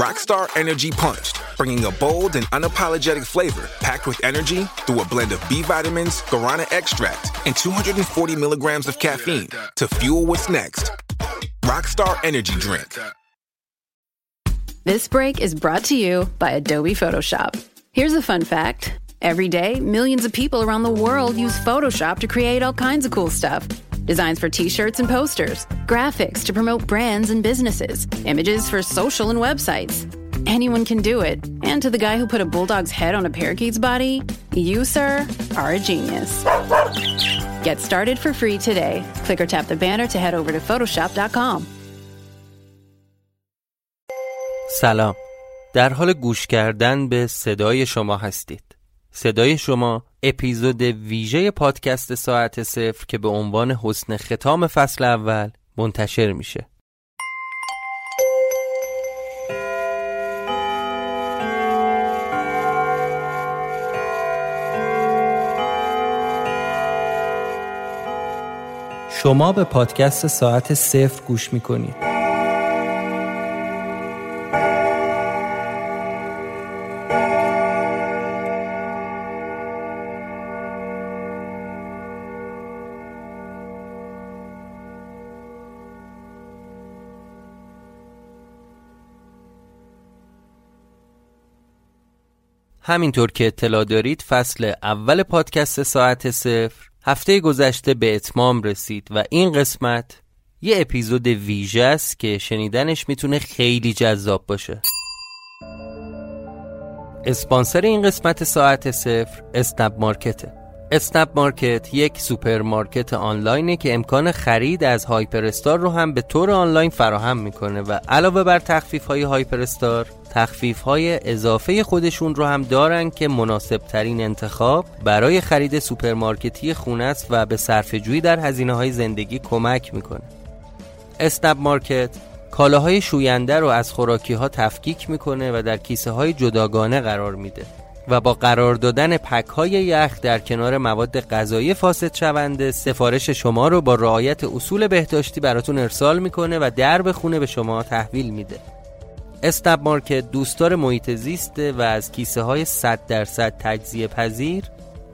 Rockstar Energy Punched, bringing a bold and unapologetic flavor packed with energy through a blend of B vitamins, guarana extract, and 240 milligrams of caffeine to fuel what's next. Rockstar Energy Drink. This break is brought to you by Adobe Photoshop. Here's a fun fact every day, millions of people around the world use Photoshop to create all kinds of cool stuff Designs for t shirts and posters, graphics to promote brands and businesses, images for social and websites. Anyone can do it. And to the guy who put a bulldog's head on a parakeet's body, you, sir, are a genius. Get started for free today. Click or tap the banner to head over to Photoshop.com. سلام در حال گوش کردن به صدای شما هستید صدای شما اپیزود ویژه پادکست ساعت صفر که به عنوان حسن ختام فصل اول منتشر میشه. شما به پادکست ساعت صفر گوش می‌کنید. همینطور که اطلاع دارید فصل اول پادکست ساعت صفر هفته گذشته به اتمام رسید و این قسمت یه اپیزود ویژه است که شنیدنش می‌تونه خیلی جذاب باشه. اسپانسر این قسمت ساعت صفر اسنپ مارکته. اسنپ مارکت یک سوپرمارکت آنلاینه که امکان خرید از هایپر استار رو هم به طور آنلاین فراهم می‌کنه و علاوه بر تخفیف های هایپر استار تخفیف های اضافه خودشون رو هم دارن که مناسب ترین انتخاب برای خرید سوپرمارکتی خونه است و به صرفه در هزینه های زندگی کمک می‌کنه. اسنپ مارکت کالاهای شوینده رو از خوراکی ها تفکیک می‌کنه و در کیسه های جداگانه قرار میده. و با قرار دادن پک های یخ در کنار مواد غذایی فاسد شونده سفارش شما رو با رعایت اصول بهداشتی براتون ارسال می‌کنه و درب خونه به شما تحویل میده. استب مارکت دوستدار محیط زیسته و از کیسه های 100 درصد تجزیه پذیر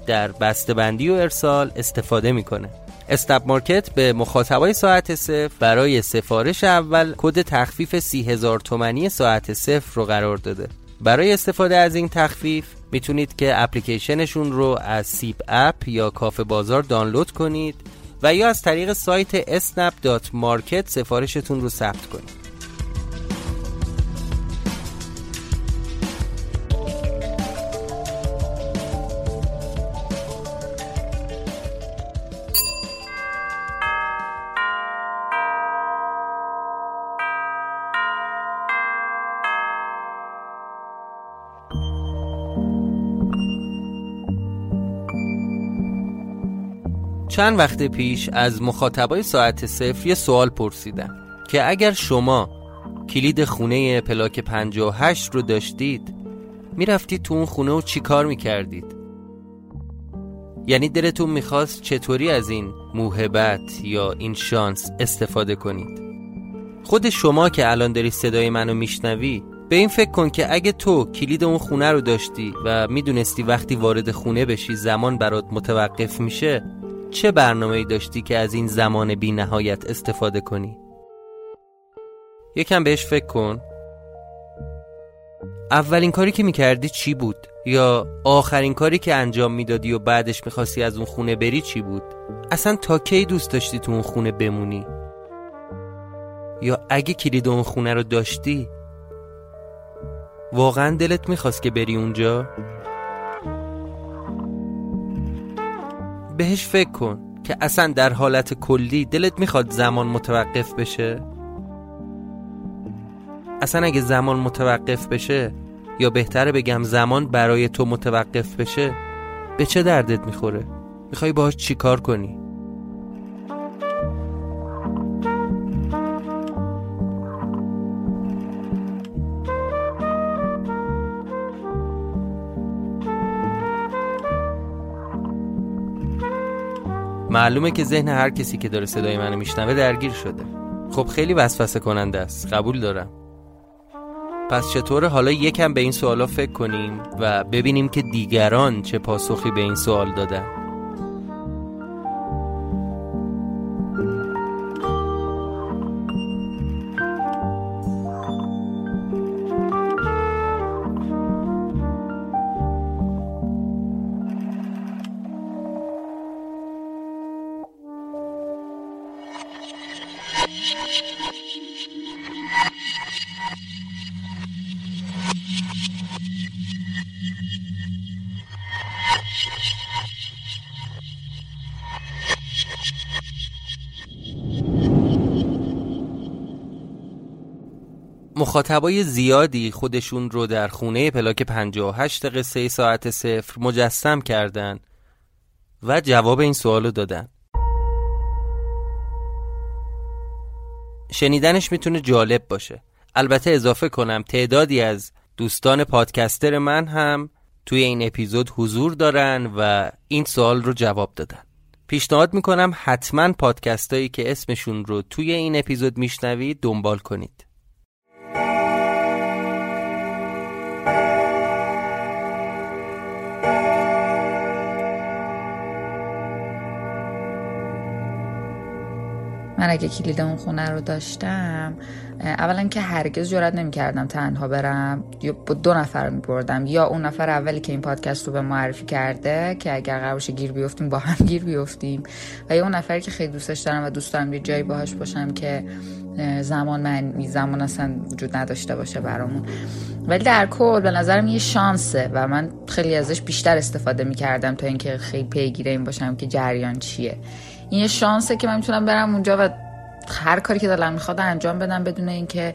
در بندی و ارسال استفاده می‌کنه. اسنپ مارکت به مخاطبای ساعت صفر برای سفارش اول کد تخفیف سی هزار تومنی ساعت صفر رو قرار داده. برای استفاده از این تخفیف می‌تونید که اپلیکیشنشون رو از سیب اپ یا کافه بازار دانلود کنید و یا از طریق سایت snap.market سفارشتون رو ثبت کنید. چند وقت پیش از مخاطبای ساعت صفر یه سوال پرسیدم که اگر شما کلید خونه پلاک 58 رو داشتید می‌رفتید تو اون خونه و چی کار می‌کردید؟ یعنی دلتون می‌خواست چطوری از این موهبت یا این شانس استفاده کنید؟ خود شما که الان داری صدای منو میشنوی به این فکر کن که اگه تو کلید اون خونه رو داشتی و می‌دونستی وقتی وارد خونه بشی زمان برات متوقف میشه چه برنامه داشتی که از این زمان بی نهایت استفاده کنی؟ یکم بهش فکر کن اولین کاری که می‌کردی چی بود؟ یا آخرین کاری که انجام می‌دادی و بعدش می‌خواستی از اون خونه بری چی بود؟ اصلا تا کی دوست داشتی تو اون خونه بمونی؟ یا اگه کلید اون خونه رو داشتی واقعا دلت می‌خواست که بری اونجا؟ بهش فکر کن که اصلا در حالت کلی دلت می‌خواد زمان متوقف بشه؟ اصلا اگه زمان متوقف بشه یا بهتره بگم زمان برای تو متوقف بشه به چه دردت می‌خوره؟ می‌خوای باهاش چی کار کنی؟ معلومه که ذهن هر کسی که داره صدای منو میشنوه درگیر شده. خب خیلی وسوسه کننده است. قبول دارم. پس چطور حالا یکم به این سوالا فکر کنیم و ببینیم که دیگران چه پاسخی به این سوال دادن. مخاطبای زیادی خودشون رو در خونه پلاک 58 قصه ساعت صفر مجسم کردن و جواب این سوالو دادن. شنیدنش می‌تونه جالب باشه. البته اضافه کنم تعدادی از دوستان پادکستر من هم توی این اپیزود حضور دارن و این سوال رو جواب دادن. پیشنهاد می‌کنم حتما پادکستایی که اسمشون رو توی این اپیزود میشنوید دنبال کنید. من اگه کلید اون خونه رو داشتم اولا که هرگز جرات نمی‌کردم تنها برم. یا با دو نفر میبردم. یا اون نفر اولی که این پادکست رو به معرفی کرده که اگر قرار گیر بیفتیم با هم گیر بیفتیم. و یا اون نفری که خیلی دوستش دارم و دوست دارم یه جایی باهاش باشم که زمان من زمان اصلا وجود نداشته باشه برامون. ولی در کل به نظرم یه شانسه و من خیلی ازش بیشتر استفاده می‌کردم تا اینکه خیلی پیگیر این باشم که جریان چیه. این یه شانسه که من می‌تونم برم اونجا و هر کاری که دلم می‌خواد انجام بدم بدون اینکه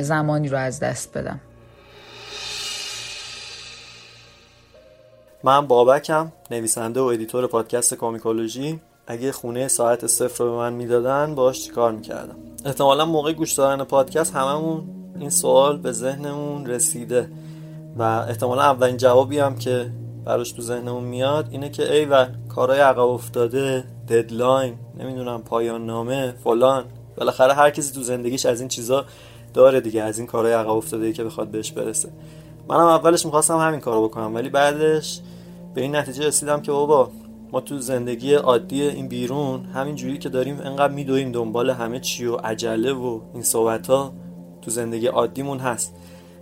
زمانی رو از دست بدم. من بابکم نویسنده و editor پادکست کامیکولوژی. اگه خونه ساعت صفر رو به من می‌دادن باش چیکار می‌کردم؟ احتمالا موقع گوش دادن پادکست هممون این سوال به ذهنمون رسیده و احتمالا اولین جوابی هم که براش تو ذهنمون میاد اینه که ای و کارهای عقب افتاده ددلاین نمی‌دونم پایان نامه فلان. بالاخره هر کسی تو زندگیش از این چیزا داره دیگه از این کارهای عقب افتاده که بخواد بهش برسه. منم اولش می‌خواستم همین کارو بکنم ولی بعدش به این نتیجه رسیدم که بابا ما تو زندگی عادی این بیرون همین جوری که داریم انقدر میدویم دنبال همه چی و عجله و این صحبت ها تو زندگی عادیمون هست.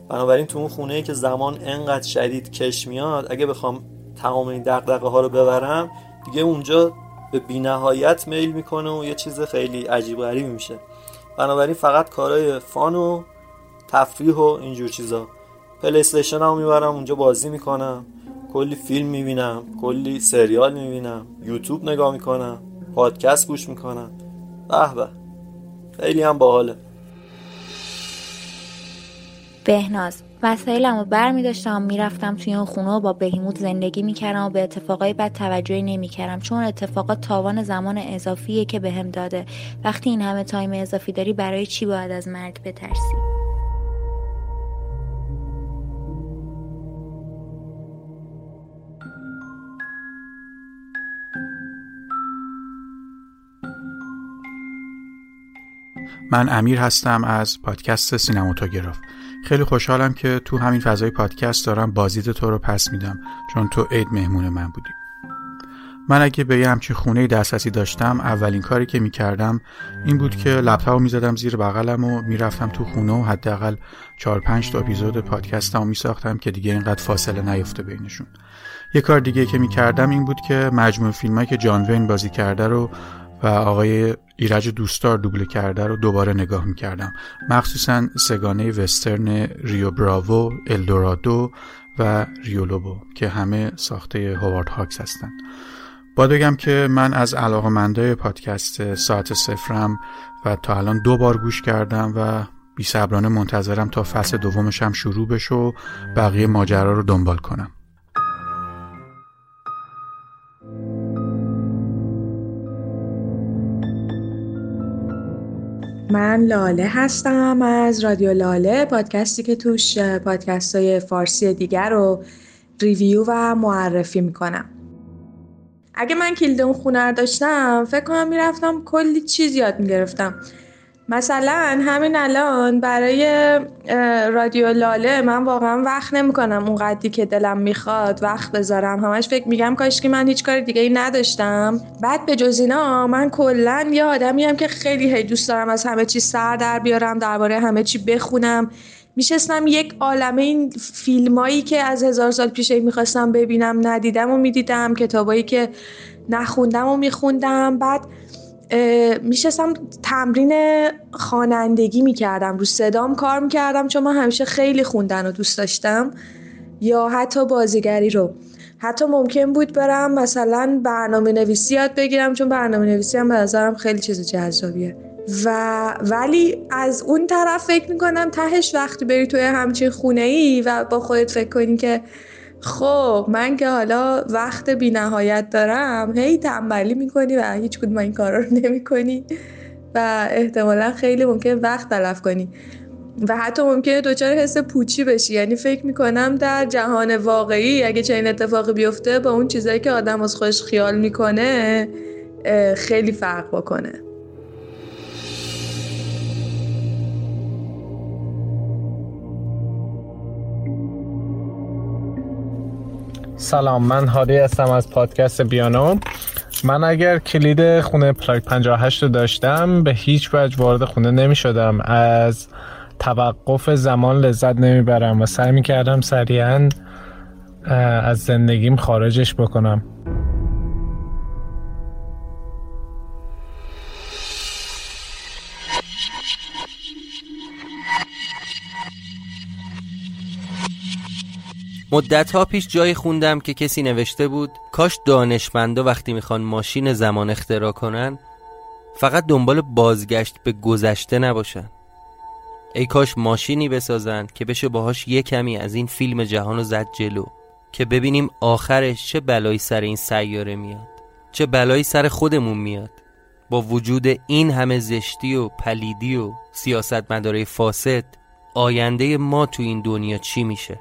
بنابراین تو اون خونه که زمان انقدر شدید کش میاد اگه بخوام تمام این دقدقه ها رو ببرم دیگه اونجا به بینهایت میل می‌کنه و یه چیز خیلی عجیب غریبی میشه. بنابراین فقط کارهای فان و تفریح و اینجور چیزا. پلی استیشن هم می‌برم اونجا بازی می‌کنم کلی فیلم می‌بینم کلی سریال می‌بینم یوتیوب نگاه می‌کنم پادکست گوش می‌کنم. به به خیلی هم باحاله. بهناز. وسایلمو بر می می‌رفتم توی اون خونه و با بهیموت زندگی می‌کردم و به اتفاقای بد توجهی نمی‌کردم چون اتفاقات تاوان زمان اضافیه که بهم به داده. وقتی این همه تایم اضافی داری برای چی باید از مرگ بترسی؟ من امیر هستم از پادکست سینماتوگراف. خیلی خوشحالم که تو همین فضای پادکست دارم بازدید تو رو پس میدم چون تو عید مهمون من بودی. من اگه به یه همچین خونه دسترسی داشتم اولین کاری که می‌کردم این بود که لپتاپ می‌زدم زیر بغلم و می‌رفتم تو خونه و حداقل چهار پنج تا اپیزود پادکستم میساختم که دیگه اینقدر فاصله نیفته بینشون. یه کار دیگه که می‌کردم این بود که مجموع فیلمایی که جان وین بازی کرده رو و آقای ایرج دوستار دوبله کرده رو دوباره نگاه می‌کردم. مخصوصا سگانه وسترن ریو براوو، الدورادو و ریولوبو که همه ساخته هوارد هاکس هستن. باید بگم که من از علاقمندای پادکست ساعت سفرم و تا الان دو بار گوش کردم و بی منتظرم تا فصل دومش هم شروع بشه و بقیه ماجرا رو دنبال کنم. من لاله هستم از رادیو لاله پادکستی که توش پادکست های فارسی دیگر رو ریویو و معرفی می‌کنم. اگه من کلید اون خونه داشتم فکر کنم می‌رفتم کلی چیز یاد می‌گرفتم. مثلا همین الان برای رادیو لاله من واقعا وقت نمی‌کنم اون قدی که دلم می‌خواد وقت بذارم. همش فکر میگم کاش که من هیچ کار دیگه ای نداشتم. بعد به جز اینا من کلا یه آدمی که خیلی هی دوست دارم از همه چی سر در بیارم درباره همه چی بخونم. میشستم یک عالمه این فیلمایی که از هزار سال پیش می‌خواستم ببینم ندیدم و می‌دیدم کتابایی که نخوندم و میخوندم. بعد میشستم تمرین خوانندگی می‌کردم رو صدام کار می‌کردم چون من همیشه خیلی خوندن رو دوست داشتم یا حتی بازیگری رو. حتی ممکن بود برم مثلا برنامه نویسی یاد بگیرم چون برنامه نویسی هم به نظرم خیلی چیز جذابیه. و ولی از اون طرف فکر می‌کنم تهش وقتی بری توی همچین خونه ای و با خودت فکر کنی که خب من که حالا وقت بی نهایت دارم هی تنبلی می‌کنی و هیچ کدوم این کارا رو نمی‌کنی و احتمالا خیلی ممکن وقت تلف کنی و حتی ممکنه دچار حس پوچی بشی. یعنی فکر می‌کنم در جهان واقعی اگه چنین اتفاقی بیفته با اون چیزایی که آدم از خودش خیال می‌کنه خیلی فرق بکنه. سلام من هادی هستم از پادکست بیانو. من اگر کلید خونه پلاک 58 رو داشتم به هیچ وجه وارد خونه نمی شدم از توقف زمان لذت نمی‌برم و سعی می کردم سریعا از زندگیم خارجش بکنم. مدت ها پیش جایی خوندم که کسی نوشته بود کاش دانشمندا وقتی می‌خوان ماشین زمان اختراع کنن فقط دنبال بازگشت به گذشته نباشن. ای کاش ماشینی بسازن که بشه باهاش یه کمی از این فیلم جهان زد جلو که ببینیم آخرش چه بلایی سر این سیاره میاد چه بلایی سر خودمون میاد. با وجود این همه زشتی و پلیدی و سیاست مداره فاسد آینده ما تو این دنیا چی میشه؟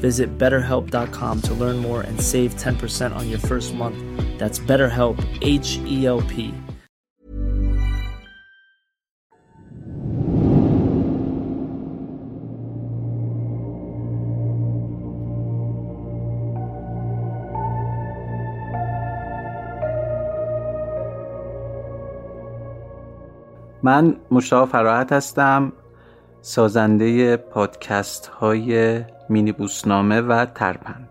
Visit betterhelp.com to learn more and save 10% on your first month. That's BetterHelp, H E L P. من مشتاق فراحت هستم سازنده پادکست های مینی بوسنامه و ترپند.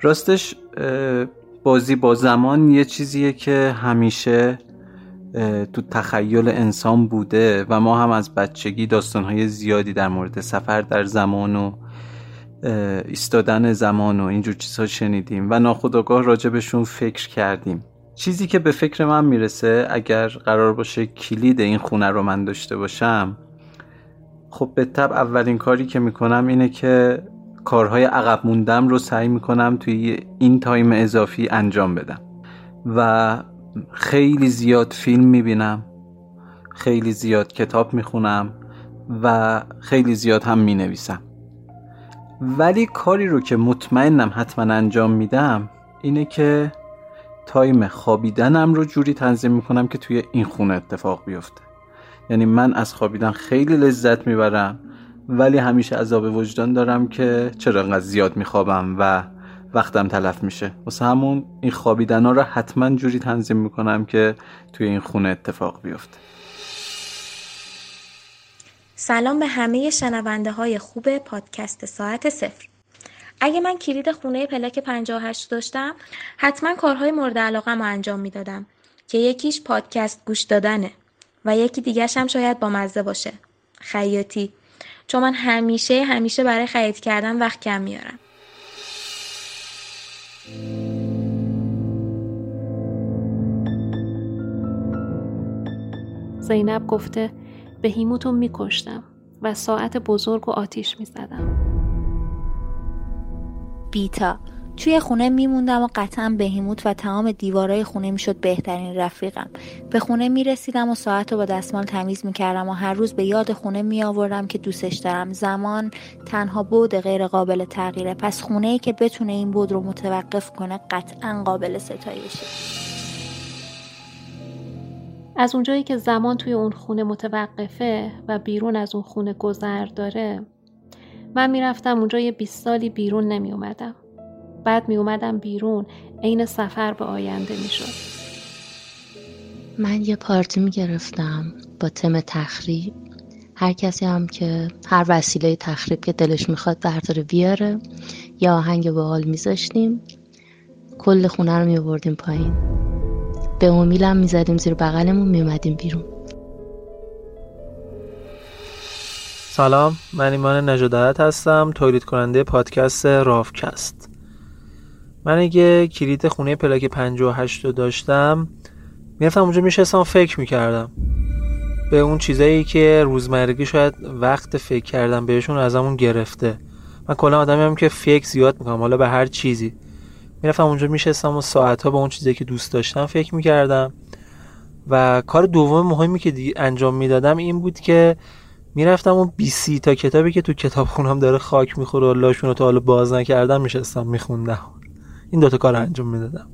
راستش بازی با زمان یه چیزیه که همیشه تو تخیل انسان بوده و ما هم از بچگی داستانهای زیادی در مورد سفر در زمان و ایستادن زمان و اینجور چیزها شنیدیم و ناخداگاه راجبشون فکر کردیم. چیزی که به فکر من می‌رسه اگر قرار باشه کلید این خونه رو من داشته باشم خب به طب اولین کاری که می‌کنم اینه که کارهای عقب موندم رو سعی می‌کنم توی این تایم اضافی انجام بدم. و خیلی زیاد فیلم می‌بینم خیلی زیاد کتاب می‌خونم و خیلی زیاد هم می‌نویسم. ولی کاری رو که مطمئنم حتما انجام میدم اینه که تایم خوابیدنم رو جوری تنظیم می‌کنم که توی این خونه اتفاق بیفته. یعنی من از خوابیدن خیلی لذت می‌برم. ولی همیشه عذاب وجدان دارم که چرا انقدر زیاد میخوابم و وقتم تلف میشه. واسه همون این خوابیدن ها رو حتما جوری تنظیم می‌کنم که توی این خونه اتفاق بیفته. سلام به همه شنونده های خوب پادکست ساعت صفر. اگه من کلید خونه پلاک 58 داشتم حتما کارهای مورد علاقه رو انجام می‌دادم که یکیش پادکست گوش دادنه و یکی دیگرش هم شاید با مزه باشه. خیاطی. چون من همیشه همیشه برای خرید کردن وقت کم میارم. زینب گفته به هیموتو میکشتم و ساعت بزرگ و آتیش می‌زدم. بیتا توی خونه میموندم و قطعا بهیموت و تمام دیوارای خونه می‌شد بهترین رفیقم. به خونه می‌رسیدم و ساعت رو با دستمال تمیز می‌کردم و هر روز به یاد خونه میآوردم که دوستش دارم. زمان تنها بود غیر قابل تغییره. پس خونه ای که بتونه این بود رو متوقف کنه قطعا قابل ستایشه از اونجایی که زمان توی اون خونه متوقفه و بیرون از اون خونه گذر داره من می‌رفتم اونجا یه 20 سالی بیرون نمی اومدم. بعد می اومدم بیرون عین سفر به آینده می شد. من یه پارتی می گرفتم با تم تخریب. هر کسی هم که هر وسیله تخریب که دلش می‌خواد برداره بیاره. یا آهنگ باحال میذاشتیم. کل خونه رو میوردیم پایین. به امیلم می‌زدیم زیر بغلمون میومدیم بیرون. سلام من ایمان نجادت هستم تولید کننده پادکست رافکست. من اگه کلید خونه پلاک 58 رو داشتم. می‌رفتم اونجا میشستم فکر می‌کردم. به اون چیزایی که روزمرگی شاید وقت فکر کردم بهشون ازمون گرفته. من کلا آدمی هم که فکر زیاد می‌کنم حالا به هر چیزی. می‌رفتم اونجا میشستم و ساعتها به اون چیزی که دوست داشتم فکر می‌کردم. و کار دوم مهمی که انجام می‌دادم این بود که می‌رفتم اون 20 تا کتابی که تو کتاب خونم داره خاک می‌خوره و لاشون رو تا حالا باز نکردم میشستم میخوندم. این دوتا کار انجام می‌دادم.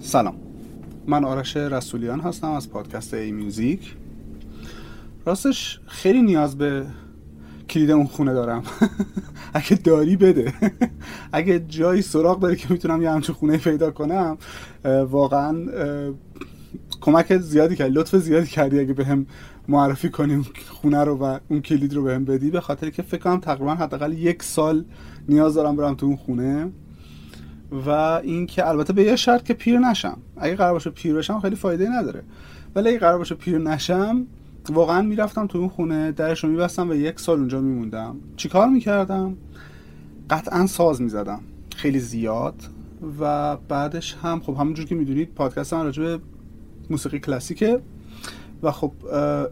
سلام. من آرش رسولیان هستم از پادکست ای میوزیک راستش خیلی نیاز به کلید اون خونه دارم. اگه داری بده. اگه جایی سراغ داری که می‌تونم یه همچون خونه پیدا کنم واقعا کمک زیادی کردی لطف زیادی کردی اگه بهم معرفی کنیم خونه رو و اون کلید رو بهم بدی به خاطر که فکر کنم تقریبا حداقل یک سال نیاز دارم برم تو اون خونه و اینکه البته به یه شرط که پیر نشم. اگه قرار باشه پیر بشم خیلی فایده نداره. ولی اگه قرار باشه پیر نشم واقعا می‌رفتم تو اون خونه درش رو میبستم و یک سال اونجا میموندم. چیکار می‌کردم؟ قطعا ساز می‌زدم. خیلی زیاد و بعدش هم خب همونجور که می‌دونید پادکست من راجع موسیقی کلاسیکه. و خب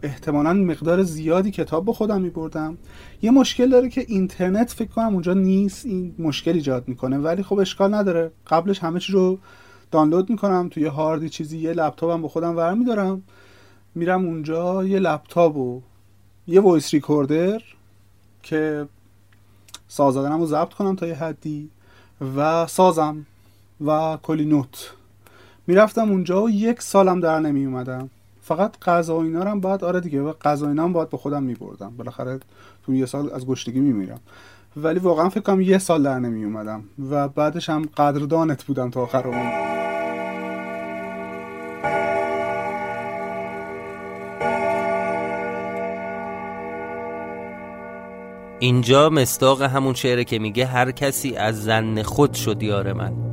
احتمالا مقدار زیادی کتاب با خودم میبردم. یه مشکل داره که اینترنت فکر کنم اونجا نیست این مشکل ایجاد می‌کنه ولی خب اشکال نداره. قبلش همه چی رو دانلود می‌کنم توی هاردی چیزی یه لپتاپم با خودم ور میدارم میرم اونجا یه لپتاپ و یه voice recorder که ساز رو ضبط کنم تا یه حدی و سازم و کلی نوت. می‌رفتم اونجا و یک سالم در نمی اومدم فقط غذا و اینا هم باید آره دیگه غذا اینا هم باید به خودم میبردم. بالاخره تو یه سال از گشنگی میمیرم. ولی واقعا فکر کنم یه سال در نمی اومدم و بعدش هم قدردانت بودم تا آخر اون اینجا مستاق همون شعره که میگه هر کسی از زن خود شد یار من.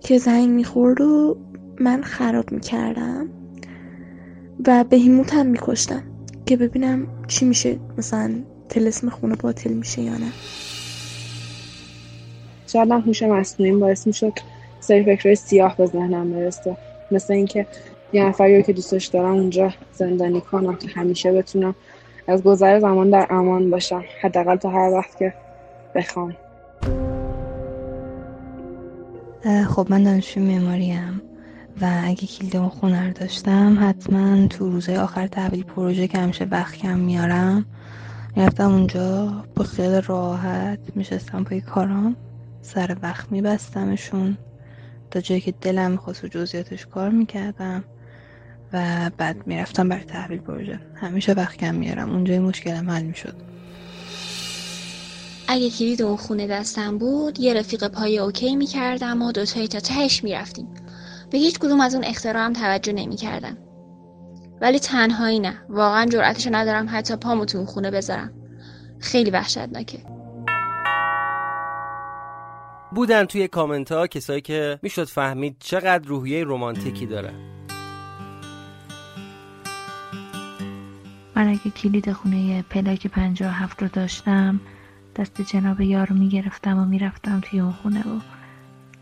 که زنگ می‌خورد و من خراب می‌کردم و بهیموت هم میکشتم که ببینم چی میشه مثلا تلسم خونه باطل میشه یا نه. شاید من هوش مصنوعی باعث می‌شد سری فکرهای سیاه به ذهنم برسه. مثل اینکه یه نفری که دوستش دارم اونجا زندانی کنم که همیشه بتونم از گذر زمان در امان باشم. حداقل تا هر وقت که بخوام. خب من دانشجوی معماریم و اگه کلید اون خونه رو داشتم حتما تو روزهای آخر تحویل پروژه که همیشه وقت کم میارم می‌رفتم اونجا با خیال راحت میشستم پای کارام سر وقت میبستمشون تا جایی که دلم می‌خواست و جزئیاتش کار می‌کردم و بعد می‌رفتم برای تحویل پروژه. همیشه وقت کم میارم اونجای مشکلم حل می‌شد. اگه کلید اون خونه دستم بود یه رفیق پای اوکی می‌کردم و دوتایی تا تهش می‌رفتیم. به هیچ کدوم از اون اختراعم توجه نمی‌کردم ولی تنهایی نه. واقعا جرأتشو ندارم حتی پامو تو اون خونه بذارم. خیلی وحشتناکه. بودن توی کامنت ها کسایی که می‌شد فهمید چقدر روحیه رومانتیکی داره. من اگه کلید خونه پلاک پنجاه هفت رو داشتم دست جناب یار رو می‌گرفتم و می‌رفتم توی اون خونه و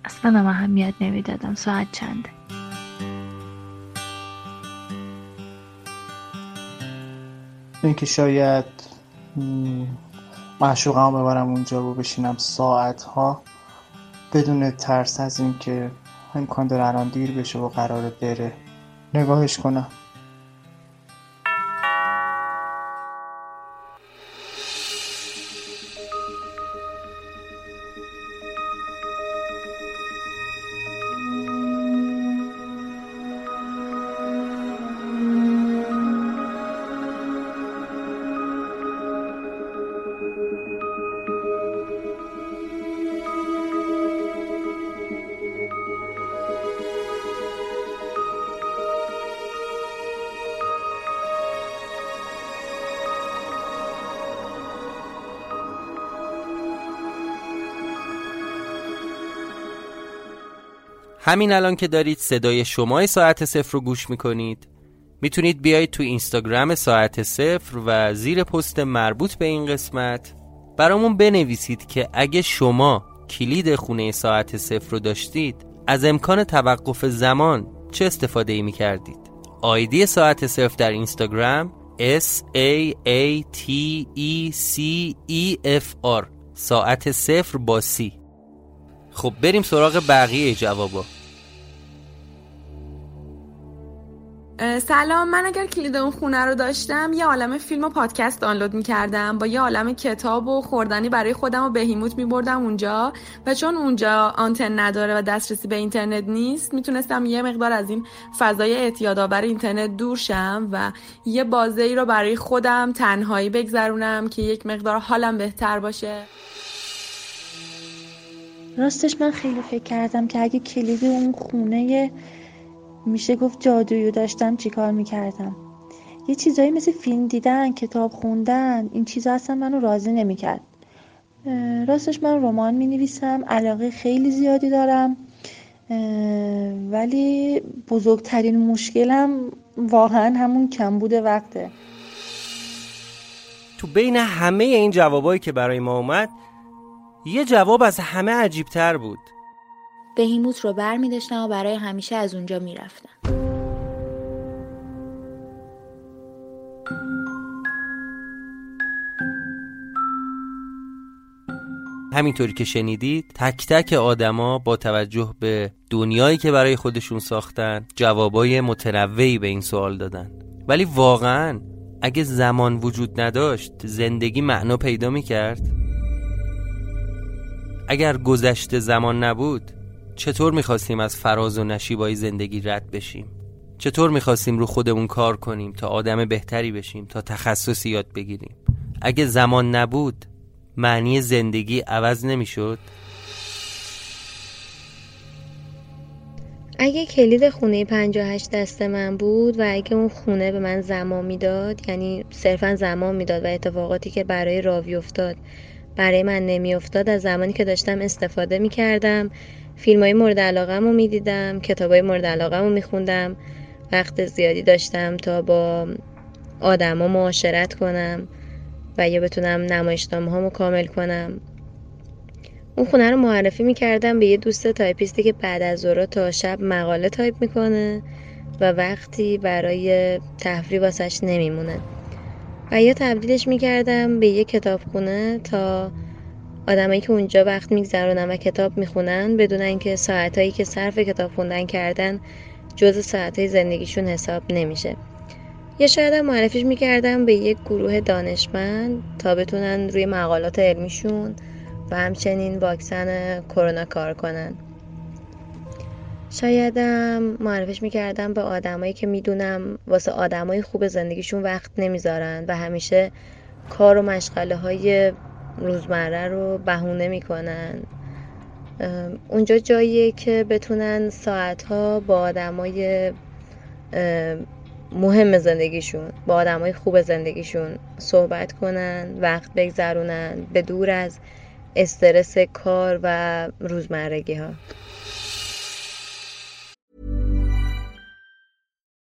اصلا هم اهمیت نمی‌دادم. ساعت چنده اینکه شاید معشوقم ببرم اونجا و بشینم ساعت ها بدون ترس از اینکه امکان داره الان دیر بشه و قرار بره. نگاهش کنم. همین الان که دارید صدای شمای ساعت صفر رو گوش می‌کنید می‌تونید بیایید تو اینستاگرام ساعت صفر و زیر پست مربوط به این قسمت برامون بنویسید که اگه شما کلید خونه ساعت صفر رو داشتید از امکان توقف زمان چه استفاده ای می‌کردید؟ آیدی ساعت صفر در اینستاگرام S A A T E C E F R ساعت صفر با C. خب بریم سراغ بقیه جوابا. سلام من اگر کلید اون خونه رو داشتم یه عالم فیلم و پادکست دانلود می‌کردم. با یه عالم کتاب و خوردنی برای خودم و بهیموت میبردم اونجا. و چون اونجا آنتن نداره و دسترسی به اینترنت نیست می‌تونستم یه مقدار از این فضای اعتیادآور اینترنت دور شم و یه بازه ای رو برای خودم تنهایی بگذرونم که یک مقدار حالم بهتر باشه. راستش من خیلی فکر کردم که اگه کلید اون خونه میشه گفت جادویی داشتم چیکار می‌کردم. یه چیزایی مثل فیلم دیدن کتاب خوندن این چیزا اصلا منو راضی نمی‌کرد. راستش من رمان می نویسم علاقه خیلی زیادی دارم ولی بزرگترین مشکلم واقعا همون کم بوده وقته. تو بین همه این جوابایی که برای ما اومد یه جواب از همه عجیبتر بود. بهیموت رو بر می و برای همیشه از اونجا می رفتم. همینطوری که شنیدید تک تک آدما با توجه به دنیایی که برای خودشون ساختن جوابای متنوعی به این سوال دادن ولی واقعا اگه زمان وجود نداشت زندگی معنا پیدا می کرد؟ اگر گذشته زمان نبود چطور می‌خواستیم از فراز و نشیبای زندگی رد بشیم؟ چطور می‌خواستیم رو خودمون کار کنیم تا آدم بهتری بشیم تا تخصصی یاد بگیریم؟ اگه زمان نبود معنی زندگی عوض نمی‌شد؟ اگه کلید خونه 58 دست من بود و اگه اون خونه به من زمان می‌داد یعنی صرفا زمان می‌داد و اتفاقاتی که برای راوی افتاد برای من نمیافتاد از زمانی که داشتم استفاده می‌کردم فیلم های مورد علاقه رو می‌دیدم کتاب های مورد علاقه رو میخوندم وقت زیادی داشتم تا با آدما معاشرت کنم و یا بتونم نمایشنامه هامو کامل کنم. اون خونه رو معرفی می‌کردم به یه دوست تایپیستی که بعد از ظهر تا شب مقاله تایپ می‌کنه و وقتی برای تفریح واسش نمیمونه. و یا تبدیلش می‌کردم به یه کتابخونه تا آدمایی که اونجا وقت میگذرونن و کتاب می‌خونن بدون اینکه ساعتهایی که صرف کتاب خوندن کردن جز ساعتهای زندگیشون حساب نمیشه. یا شاید هم معرفیش می‌کردم به یک گروه دانشمند تا بتونن روی مقالات علمیشون و همچنین واکسن کرونا کار کنن. شایدم معرفش می‌کردم به آدمایی که می‌دونم واسه آدمای خوب زندگیشون وقت نمی‌ذارن و همیشه کار و مشغله های روزمره رو بهونه می‌کنن. اونجا جاییه که بتونن ساعتها با آدمای مهم زندگیشون با آدمای خوب زندگیشون صحبت کنن وقت بگذرونن به دور از استرس کار و روزمرگی ها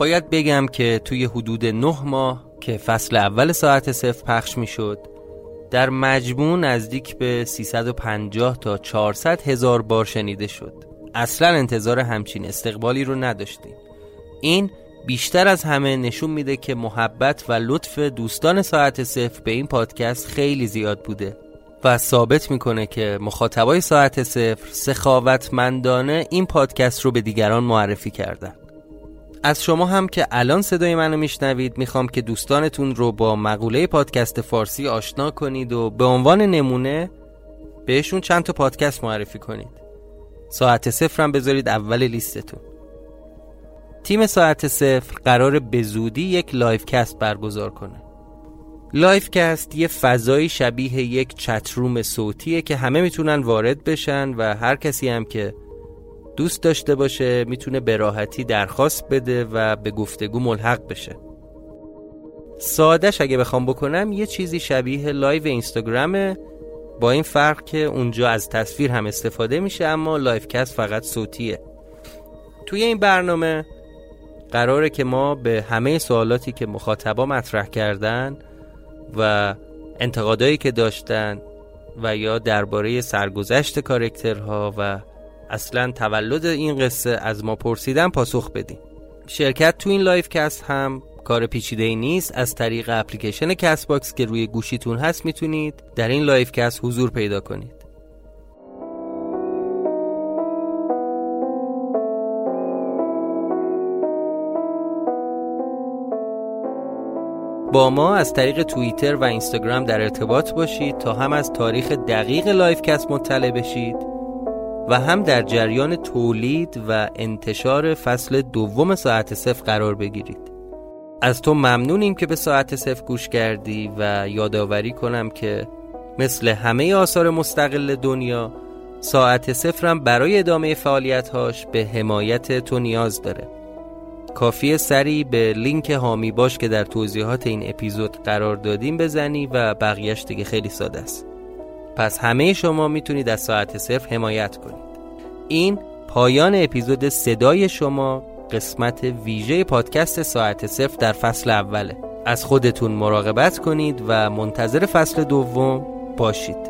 باید بگم که توی حدود نه ماه که فصل اول ساعت صفر پخش می شد در مجموع نزدیک به 350 تا 400 هزار بار شنیده شد. اصلا انتظار همچین استقبالی رو نداشتیم. این بیشتر از همه نشون میده که محبت و لطف دوستان ساعت صفر به این پادکست خیلی زیاد بوده و ثابت می‌کنه که مخاطبای ساعت صفر سخاوتمندانه این پادکست رو به دیگران معرفی کردن. از شما هم که الان صدای منو میشنوید می‌خوام که دوستانتون رو با مقوله پادکست فارسی آشنا کنید و به عنوان نمونه بهشون چند تا پادکست معرفی کنید. ساعت صفر هم بذارید اول لیستتون. تیم ساعت صفر قراره به زودی یک livecast برگزار کنه. livecast یه فضایی شبیه یک chat room صوتیه که همه می‌تونن وارد بشن و هر کسی هم که دوست داشته باشه می‌تونه به راحتی درخواست بده و به گفتگو ملحق بشه. سادش اگه بخوام بکنم یه چیزی شبیه لایو اینستاگرامه با این فرق که اونجا از تصویر هم استفاده میشه اما livecast فقط صوتیه. توی این برنامه قراره که ما به همه سوالاتی که مخاطبا مطرح کردن و انتقادایی که داشتن و یا درباره سرگذشت کارکترها و اصلا تولد این قصه از ما پرسیدن پاسخ بدیم شرکت تو این livecast هم کار پیچیده ای نیست. از طریق اپلیکیشن Castbox که روی گوشیتون هست می‌تونید در این livecast حضور پیدا کنید. با ما از طریق توییتر و اینستاگرام در ارتباط باشید تا هم از تاریخ دقیق livecast مطلع بشید. و هم در جریان تولید و انتشار فصل دوم ساعت صفر قرار بگیرید. از تو ممنونیم که به ساعت صفر گوش کردی و یادآوری کنم که مثل همه آثار مستقل دنیا ساعت صفرم برای ادامه فعالیتهاش به حمایت تو نیاز داره. کافی سری به لینک هامی باش که در توضیحات این اپیزود قرار دادیم بزنی و بقیهش دیگه خیلی ساده است. پس همه شما می‌تونید از ساعت صفر حمایت کنید. این پایان اپیزود صدای شما قسمت ویژه پادکست ساعت صفر در فصل اوله. از خودتون مراقبت کنید و منتظر فصل دوم باشید.